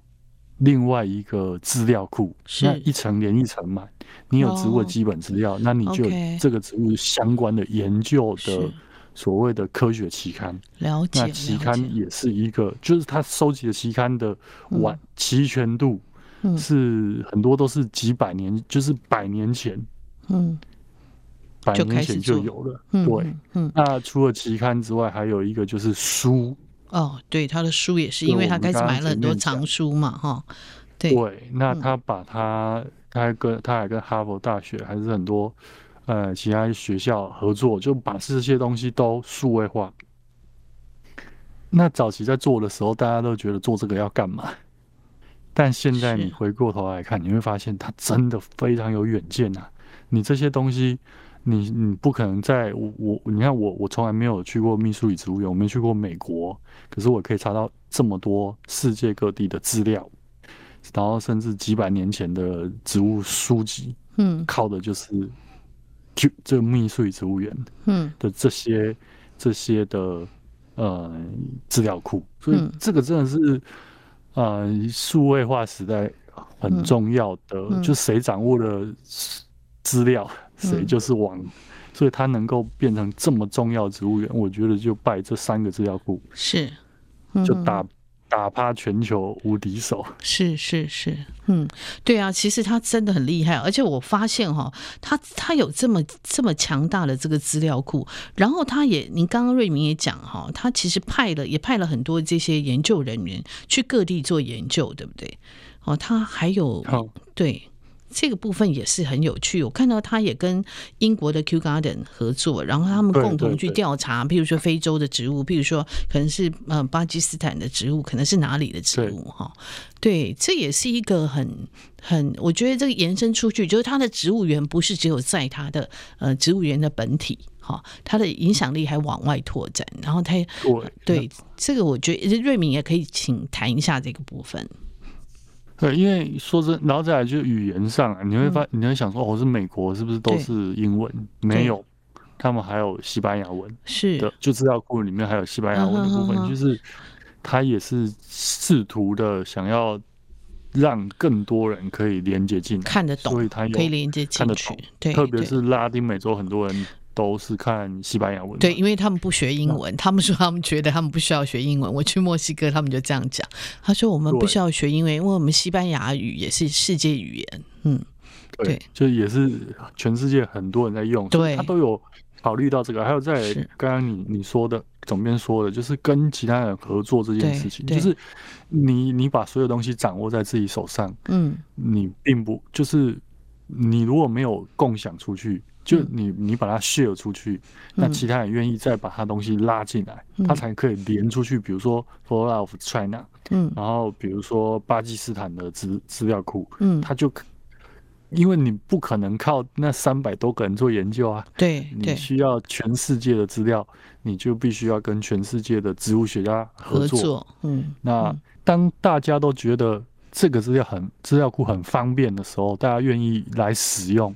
另外一个资料库，那一层连一层满，你有植物的基本资料，哦，那你就这个植物相关的研究的所谓的科学期刊。了解，那期刊也是一个，就是他收集的期刊的完齐全度，是很多都是几百年，就是百年前，嗯，百年前就有了。对，嗯，那除了期刊之外，还有一个就是书。哦，对，他的书也是，因为他开始买了很多藏书嘛，哈。对，对，那他把他，他还跟他还跟哈佛大学还是很多呃其他学校合作，就把这些东西都数位化。那早期在做的时候，大家都觉得做这个要干嘛？但现在你回过头来看，你会发现他真的非常有远见呐！你这些东西。你你不可能在我我你看我我从来没有去过密苏里植物园，我没去过美国，可是我可以查到这么多世界各地的资料，然后甚至几百年前的植物书籍，嗯，靠的就是就这个密苏里植物园，嗯。的这些这些的呃资料库，所以这个真的是呃数位化时代很重要的，就谁掌握了资料。谁就是王，嗯，所以他能够变成这么重要植物园，我觉得就拜这三个资料库是，就打打趴全球无敌手。是 [LAUGHS] 是是，嗯，对啊，其实他真的很厉害，而且我发现哈，他他有这么这么强大的这个资料库，然后他也，您刚刚瑞明也讲哈，他其实派了也派了很多这些研究人员去各地做研究，对不对？哦，他还有对。这个部分也是很有趣，我看到他也跟英国的 Kew Garden 合作，然后他们共同去调查，譬如说非洲的植物，譬如说可能是呃巴基斯坦的植物，可能是哪里的植物哈？对，这也是一个很很，我觉得这个延伸出去，就是他的植物园不是只有在他的呃植物园的本体哈，他的影响力还往外拓展，然后他对对这个，我觉得瑞敏也可以请谈一下这个部分。对，因为说真，然后再来就是语言上，你会发，你会想说，哦，是美国是不是都是英文？没有，他们还有西班牙文，是。的，就资料库里面还有西班牙文的部分，就是他也是试图的想要让更多人可以连接进来，看得懂，所以他可以连接进去，对，特别是拉丁美洲很多人。都是看西班牙文，对，因为他们不学英文，他们说他们觉得他们不需要学英文。我去墨西哥，他们就这样讲，他说我们不需要学英文，因为我们西班牙语也是世界语言。嗯，对，就也是全世界很多人在用，对，他都有考虑到这个。还有在刚刚你你说的总编说的，就是跟其他人合作这件事情，就是你你把所有东西掌握在自己手上，嗯，你并不就是你如果没有共享出去。就你，你把它 share 出去，嗯、那其他人愿意再把它东西拉进来，嗯，他才可以连出去。比如说 Flora of China，嗯，然后比如说巴基斯坦的资资料库，嗯，他就因为你不可能靠那三百多个人做研究啊，对，你需要全世界的资料，你就必须要跟全世界的植物学家合作，合作嗯，那当大家都觉得。这个资料很资料库很方便的时候，大家愿意来使用，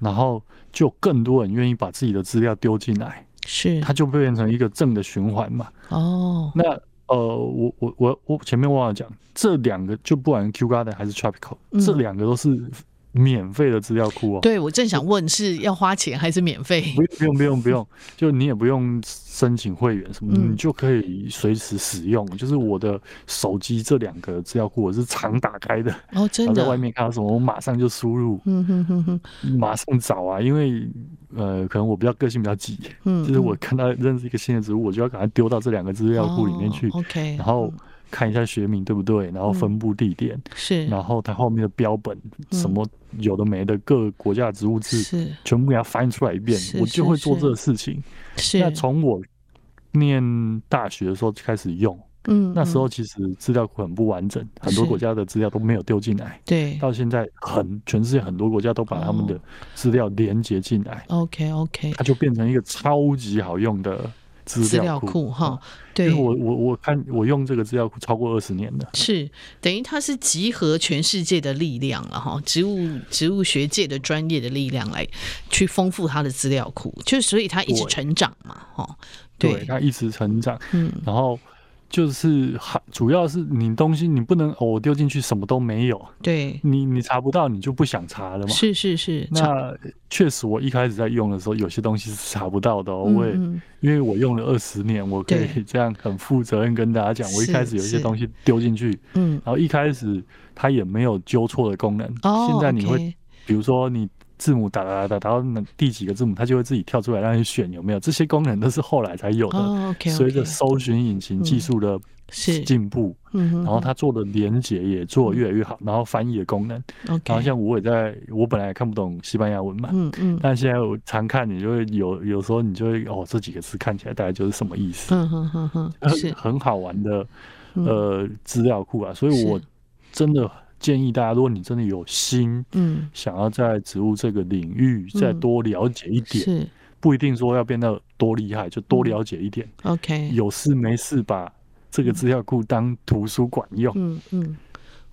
然后就更多人愿意把自己的资料丢进来，是它就变成一个正的循环嘛。哦，那呃，我我我我前面忘了讲，这两个就不管 Kew Garden 还是 Tropical，嗯，这两个都是。免费的资料库哦，对，我正想问是要花钱还是免费？不用不用不用不用，就你也不用申请会员什么，嗯，你就可以随时使用。就是我的手机这两个资料库我是常打开的。哦，真的，在外面看到什么我马上就输入，嗯哼哼哼，马上找啊，因为呃，可能我比较个性比较急，嗯，就是我看到认识一个新的植物，我就要赶快丢到这两个资料库里面去，哦，OK，然后。看一下学名对不对，然后分布地点、嗯、是，然后它后面的标本、嗯、什么有的没的各个国家的植物志是。全部给它翻出来一遍，我就会做这个事情。是，那从我念大学的时候就开始用，嗯，那时候其实资料库很不完整，很多国家的资料都没有丢进来。对，到现在很全世界很多国家都把他们的资料连接进来。OK OK，它就变成一个超级好用的。资料库哈，对，我我我看我用这个资料库超过二十年了，是等于它是集合全世界的力量了哈，植物植物学界的专业的力量来去丰富它的资料库，就所以它一直成长嘛哈，对，它一直成长，嗯，然后。就是还主要是你东西你不能哦，我丢进去什么都没有，对，你你查不到你就不想查了嘛。是是是，那确实我一开始在用的时候，有些东西是查不到的哦。我也因为我用了二十年，我可以这样很负责任跟大家讲，我一开始有一些东西丢进去，嗯，然后一开始它也没有纠错的功能，哦现在你会比如说你。字母打打打打到第几个字母，它就会自己跳出来让你选有没有。这些功能都是后来才有的。随着搜寻引擎技术的进步，嗯然后它做的连接也做越来越好，然后翻译的功能，然后像我也在，我本来也看不懂西班牙文嘛，嗯嗯，但现在我常看，你就会有有时候你就会哦，这几个字看起来大概就是什么意思，嗯嗯嗯嗯，是。很好玩的呃资料库啊，所以我真的。建议大家，如果你真的有心，嗯，想要在植物这个领域再多了解一点，是。不一定说要变得多厉害，就多了解一点。OK，有事没事把这个资料库当图书馆用，嗯嗯，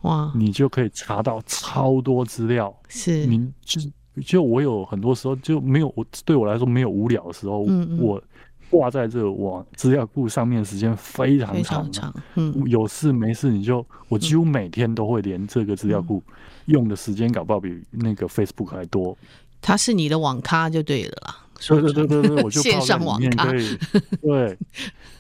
哇，你就可以查到超多资料。是，你就就我有很多时候就没有，我对我来说没有无聊的时候，嗯，我。挂在这个网资料库上面的时间非常长，长，嗯，有事没事你就，我几乎每天都会连这个资料库用的时间搞不好比那个 Facebook 还多。它是你的网咖就对了啦，对对对对对，我就线上网咖，对，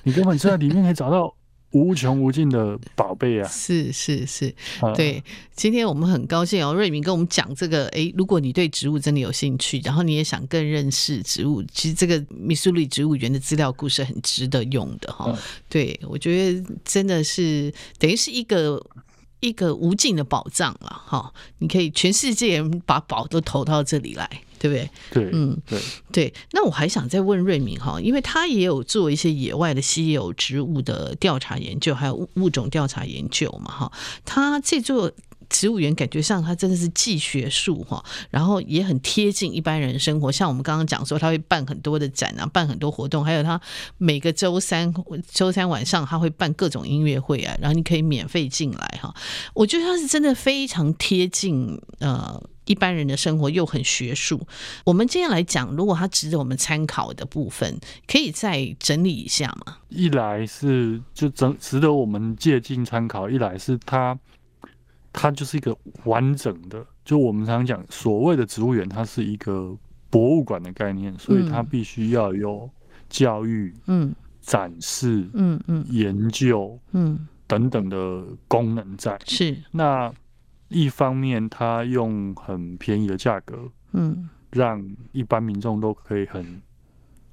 你根本就在里面可以找到。无穷无尽的宝贝啊！是是是，对。今天我们很高兴哦，瑞明跟我们讲这个。哎，如果你对植物真的有兴趣，然后你也想更认识植物，其实这个密苏里植物园的资料库是很值得用的哈。对，我觉得真的是等于是一个。一个无尽的宝藏了哈，你可以全世界把宝都投到这里来，对不对？对，嗯，对对。那我还想再问瑞敏哈，因为他也有做一些野外的稀有植物的调查研究，还有物物种调查研究嘛哈，他这座。植物园感觉上，他真的是既学术哈，然后也很贴近一般人生活。像我们刚刚讲说，他会办很多的展啊，办很多活动，还有他每个周三周三晚上他会办各种音乐会啊，然后你可以免费进来哈。我觉得他是真的非常贴近呃一般人的生活，又很学术。我们今天来讲，如果它值得我们参考的部分，可以再整理一下吗？一来是就整值得我们借鉴参考，一来是它。它就是一个完整的，就我们常常讲所谓的植物园，它是一个博物馆的概念，所以它必须要有教育、嗯，展示、嗯嗯，研究、嗯等等的功能在。是那一方面，他用很便宜的价格，嗯，让一般民众都可以很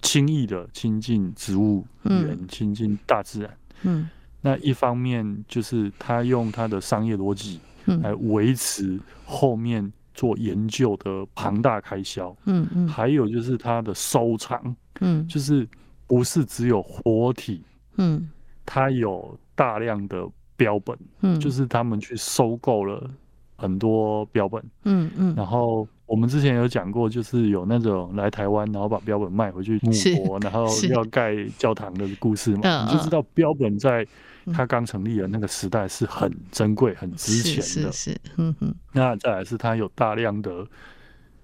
轻易的亲近植物园，亲近大自然。嗯，那一方面就是他用他的商业逻辑。来维持后面做研究的庞大开销，嗯嗯，还有就是他的收藏，嗯，就是不是只有活体，嗯，他有大量的标本，嗯，就是他们去收购了很多标本，嗯嗯，然后我们之前有讲过，就是有那种来台湾，然后把标本卖回去母国，然后要盖教堂的故事嘛，你就知道标本在。他刚成立的那个时代是很珍贵、很值钱的。是是，是，嗯。那再来是他有大量的，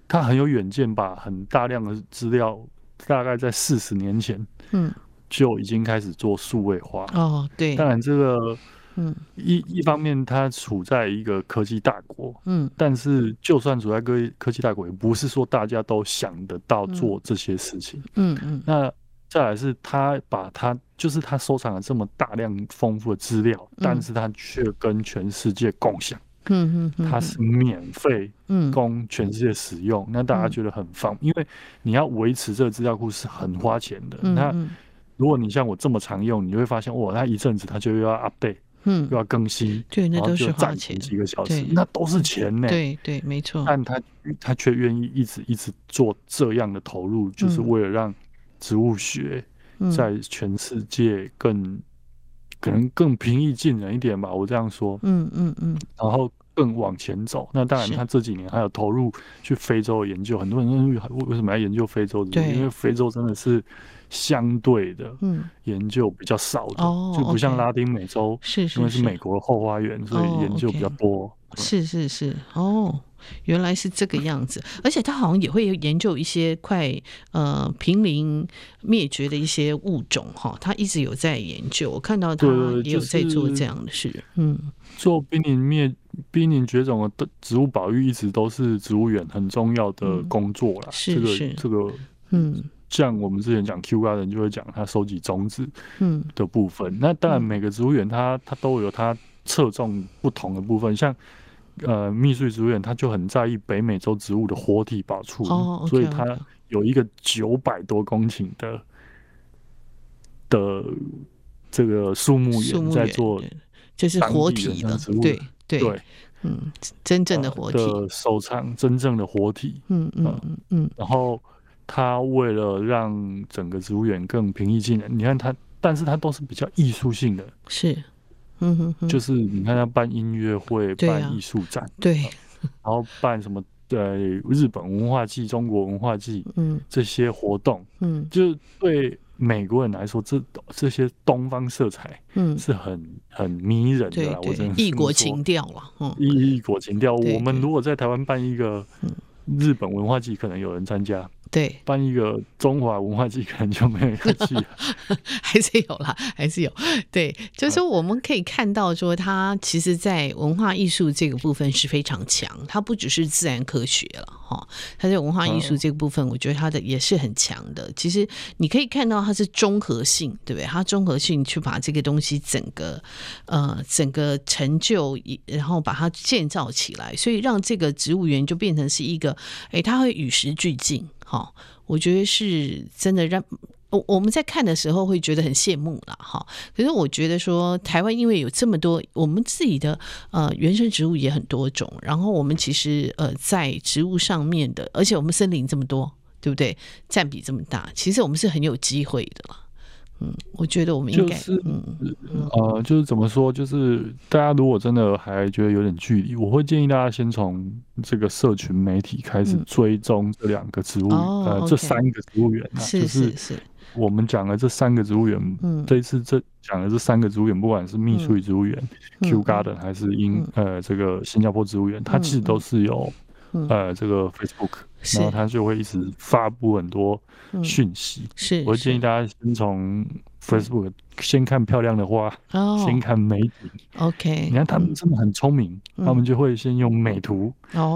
他很有远见，把很大量的资料，大概在四十年前，嗯，就已经开始做数位化。哦，对。当然，这个，嗯，一一方面，它处在一个科技大国，嗯，但是就算处在科科技大国，也不是说大家都想得到做这些事情。嗯嗯。那。再来是他把他就是他收藏了这么大量丰富的资料，嗯，但是他却跟全世界共享，嗯嗯，他是免费供全世界使用，嗯，那大家觉得很方便，因为你要维持这个资料库是很花钱的。嗯，那如果你像我这么常用，你就会发现哇，他一阵子他就又要 update，嗯，又要更新，对，那都是花钱，几个小时，那都是钱呢，对对，没错。但他他却愿意一直一直做这样的投入，就是为了让。植物学在全世界更可能更平易近人一点吧，我这样说。嗯嗯嗯。然后更往前走，那当然他这几年还有投入去非洲研究，很多人问为什么要研究非洲？对，因为非洲真的是相对的，嗯，研究比较少的，就不像拉丁美洲，是是，因为是美国的后花园，所以研究比较多。是是是，哦。原来是这个样子，而且他好像也会研究一些快呃濒临灭绝的一些物种哈，他一直有在研究，我看到他也有在做这样的事。就是、嗯，做濒临灭濒临绝种的植物保育，一直都是植物园很重要的工作啦。是、嗯、是这个、这个、嗯，像我们之前讲 Q Garden 就会讲他收集种子嗯的部分。嗯、那当然每个植物园它它都有它侧重不同的部分，像。呃，密穗植物园它就很在意北美洲植物的活体保存，oh, okay, okay. 所以它有一个九百多公顷的的这个树木园在做，就是活体的植物，对对对，嗯，真正的活体、呃、的收藏，真正的活体，嗯嗯，嗯，然后他为了让整个植物园更平易近人，你看他，但是他都是比较艺术性的，是。嗯哼，哼，就是你看他办音乐会、啊、办艺术展，对，然后办什么呃日本文化季、中国文化季，嗯，这些活动，嗯，就是对美国人来说，这这些东方色彩，嗯，是很很迷人的啦。我真的异国情调了，嗯，异异国情调。我们如果在台湾办一个日本文化季，可能有人参加。对，办一个中华文化祭可能就没有去，[LAUGHS] 还是有啦，还是有。对，就是说我们可以看到，说他其实，在文化艺术这个部分是非常强。他不只是自然科学了，哈，他在文化艺术这个部分，我觉得他的也是很强的。其实你可以看到，它是综合性，对不对？它综合性去把这个东西整个呃整个成就，然后把它建造起来，所以让这个植物园就变成是一个，哎，它会与时俱进。好，我觉得是真的让我我们在看的时候会觉得很羡慕了哈。可是我觉得说台湾因为有这么多我们自己的呃原生植物也很多种，然后我们其实呃在植物上面的，而且我们森林这么多，对不对？占比这么大，其实我们是很有机会的了。嗯，我觉得我们应该，就是、嗯呃，就是怎么说，就是大家如果真的还觉得有点距离，我会建议大家先从这个社群媒体开始追踪这两个植物，嗯、呃，哦、这三个植物园啊，是是是，我们讲的这三个植物园，嗯，这一次这讲的这三个植物园，不管是密苏里植物园、嗯、Q Garden 还是英、嗯、呃这个新加坡植物园，它其实都是有、嗯、呃这个 Facebook。然后他就会一直发布很多讯息，嗯、是，我建议大家先从 Facebook 先看漂亮的花，哦、先看美景。OK，你看他们真的很聪明，嗯、他们就会先用美图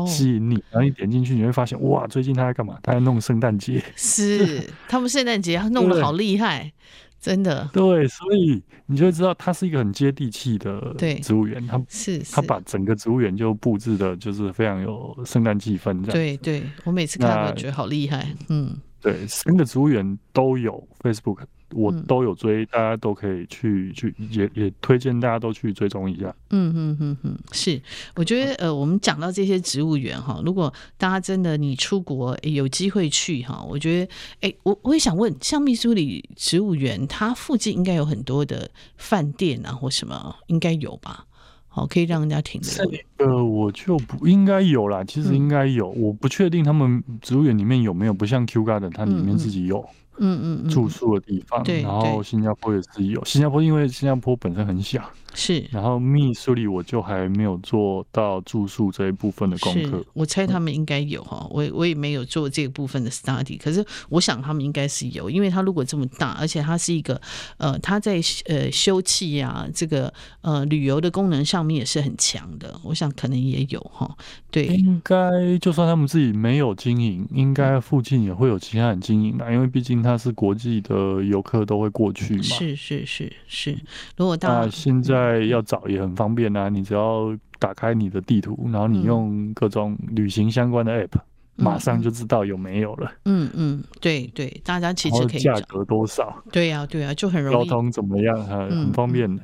吸引你，嗯、然后你点进去，你会发现哇，最近他在干嘛？他在弄圣诞节，是他们圣诞节弄得好厉害。真的对，所以你就会知道它是一个很接地气的植物园，它是它把整个植物园就布置的，就是非常有圣诞气氛这样。对对，我每次看都觉得好厉害，嗯，对，三个植物园都有 Facebook。我都有追，大家都可以去去，也也推荐大家都去追踪一下。嗯嗯嗯嗯，是，我觉得呃，我们讲到这些植物园哈，如果大家真的你出国有机会去哈，我觉得哎，我我也想问，像密苏里植物园，它附近应该有很多的饭店啊或什么，应该有吧？好，可以让人家停留。呃，我就不应该有啦，其实应该有，嗯、我不确定他们植物园里面有没有，不像 Q Garden，它里面自己有。嗯嗯嗯嗯，住宿的地方，对然后新加坡也是有。新加坡因为新加坡本身很小。是，然后密苏里我就还没有做到住宿这一部分的功课。我猜他们应该有哈，我我也没有做这个部分的 study，可是我想他们应该是有，因为他如果这么大，而且他是一个呃，他在呃休憩啊，这个呃旅游的功能上面也是很强的，我想可能也有哈。对，应该就算他们自己没有经营，应该附近也会有其他人经营的，因为毕竟它是国际的游客都会过去嘛。是是是是，如果大家现在。要找也很方便啊，你只要打开你的地图，然后你用各种旅行相关的 app，嗯、马上就知道有没有了。嗯嗯，对对，大家其实可以。价格多少？对呀、啊、对呀、啊，就很容易。交通怎么样？很很方便的。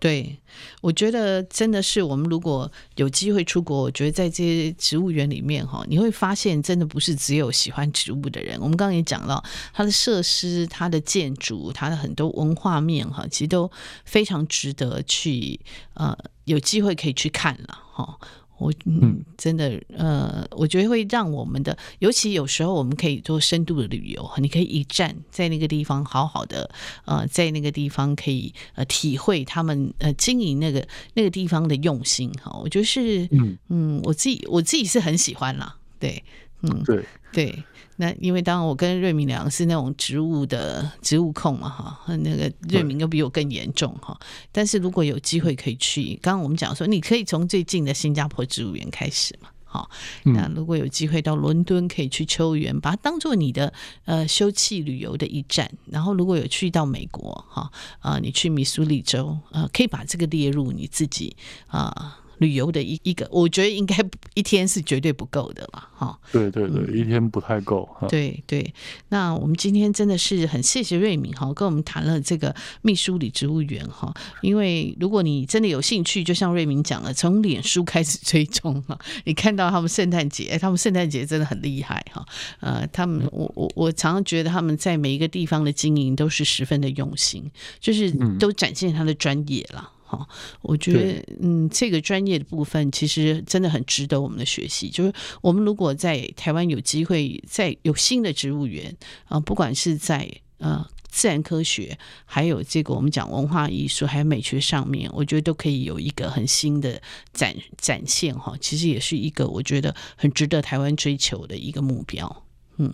对，我觉得真的是我们如果有机会出国，我觉得在这些植物园里面哈，你会发现真的不是只有喜欢植物的人。我们刚刚也讲到，它的设施、它的建筑、它的很多文化面哈，其实都非常值得去呃有机会可以去看了哈。我嗯，真的呃，我觉得会让我们的，尤其有时候我们可以做深度的旅游，你可以一站在那个地方，好好的呃，在那个地方可以呃体会他们呃经营那个那个地方的用心哈。我觉得是嗯嗯，我自己我自己是很喜欢啦，对，嗯对对。那因为当然我跟瑞敏两个是那种植物的植物控嘛哈，那个瑞敏又比我更严重哈。但是如果有机会可以去，刚刚我们讲说，你可以从最近的新加坡植物园开始嘛，好。那如果有机会到伦敦，可以去秋园，把它当做你的呃休憩旅游的一站。然后如果有去到美国哈啊，你去密苏里州啊，可以把这个列入你自己啊。旅游的一一个，我觉得应该一天是绝对不够的了，哈。对对对，一天不太够。对对，那我们今天真的是很谢谢瑞敏哈，跟我们谈了这个秘书里植物园哈。因为如果你真的有兴趣，就像瑞敏讲了，从脸书开始追踪哈，你看到他们圣诞节，哎，他们圣诞节真的很厉害哈。呃，他们我我我常常觉得他们在每一个地方的经营都是十分的用心，就是都展现他的专业了。好，我觉得嗯，这个专业的部分其实真的很值得我们的学习。就是我们如果在台湾有机会，在有新的植物园啊，不管是在呃自然科学，还有这个我们讲文化艺术，还有美学上面，我觉得都可以有一个很新的展展现哈。其实也是一个我觉得很值得台湾追求的一个目标。嗯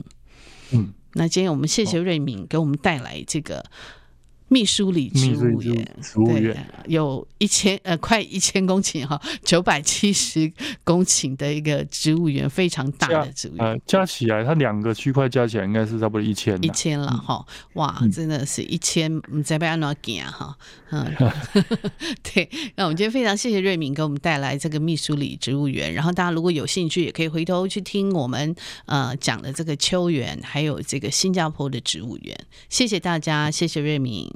嗯，那今天我们谢谢瑞敏给我们带来这个。密苏里植物园，对，有一千呃，快一千公顷哈，九百七十公顷的一个植物园，非常大的植物园。呃，加起来，它两个区块加起来应该是差不多一千。一千了哈，哇，真的是一千，唔知要安怎行哈，嗯，[LAUGHS] [LAUGHS] 对。那我们今天非常谢谢瑞敏给我们带来这个密苏里植物园，然后大家如果有兴趣，也可以回头去听我们呃讲的这个秋园，还有这个新加坡的植物园。谢谢大家，谢谢瑞敏。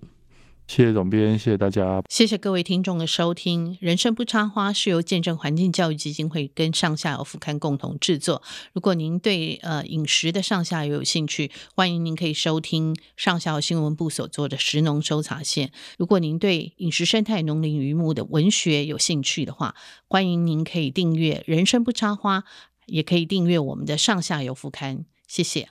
谢谢总编，谢谢大家，谢谢各位听众的收听。人生不插花是由见证环境教育基金会跟上下游副刊共同制作。如果您对呃饮食的上下游有兴趣，欢迎您可以收听上下游新闻部所做的食农搜查线。如果您对饮食生态、农林渔牧的文学有兴趣的话，欢迎您可以订阅《人生不插花》，也可以订阅我们的上下游副刊。谢谢。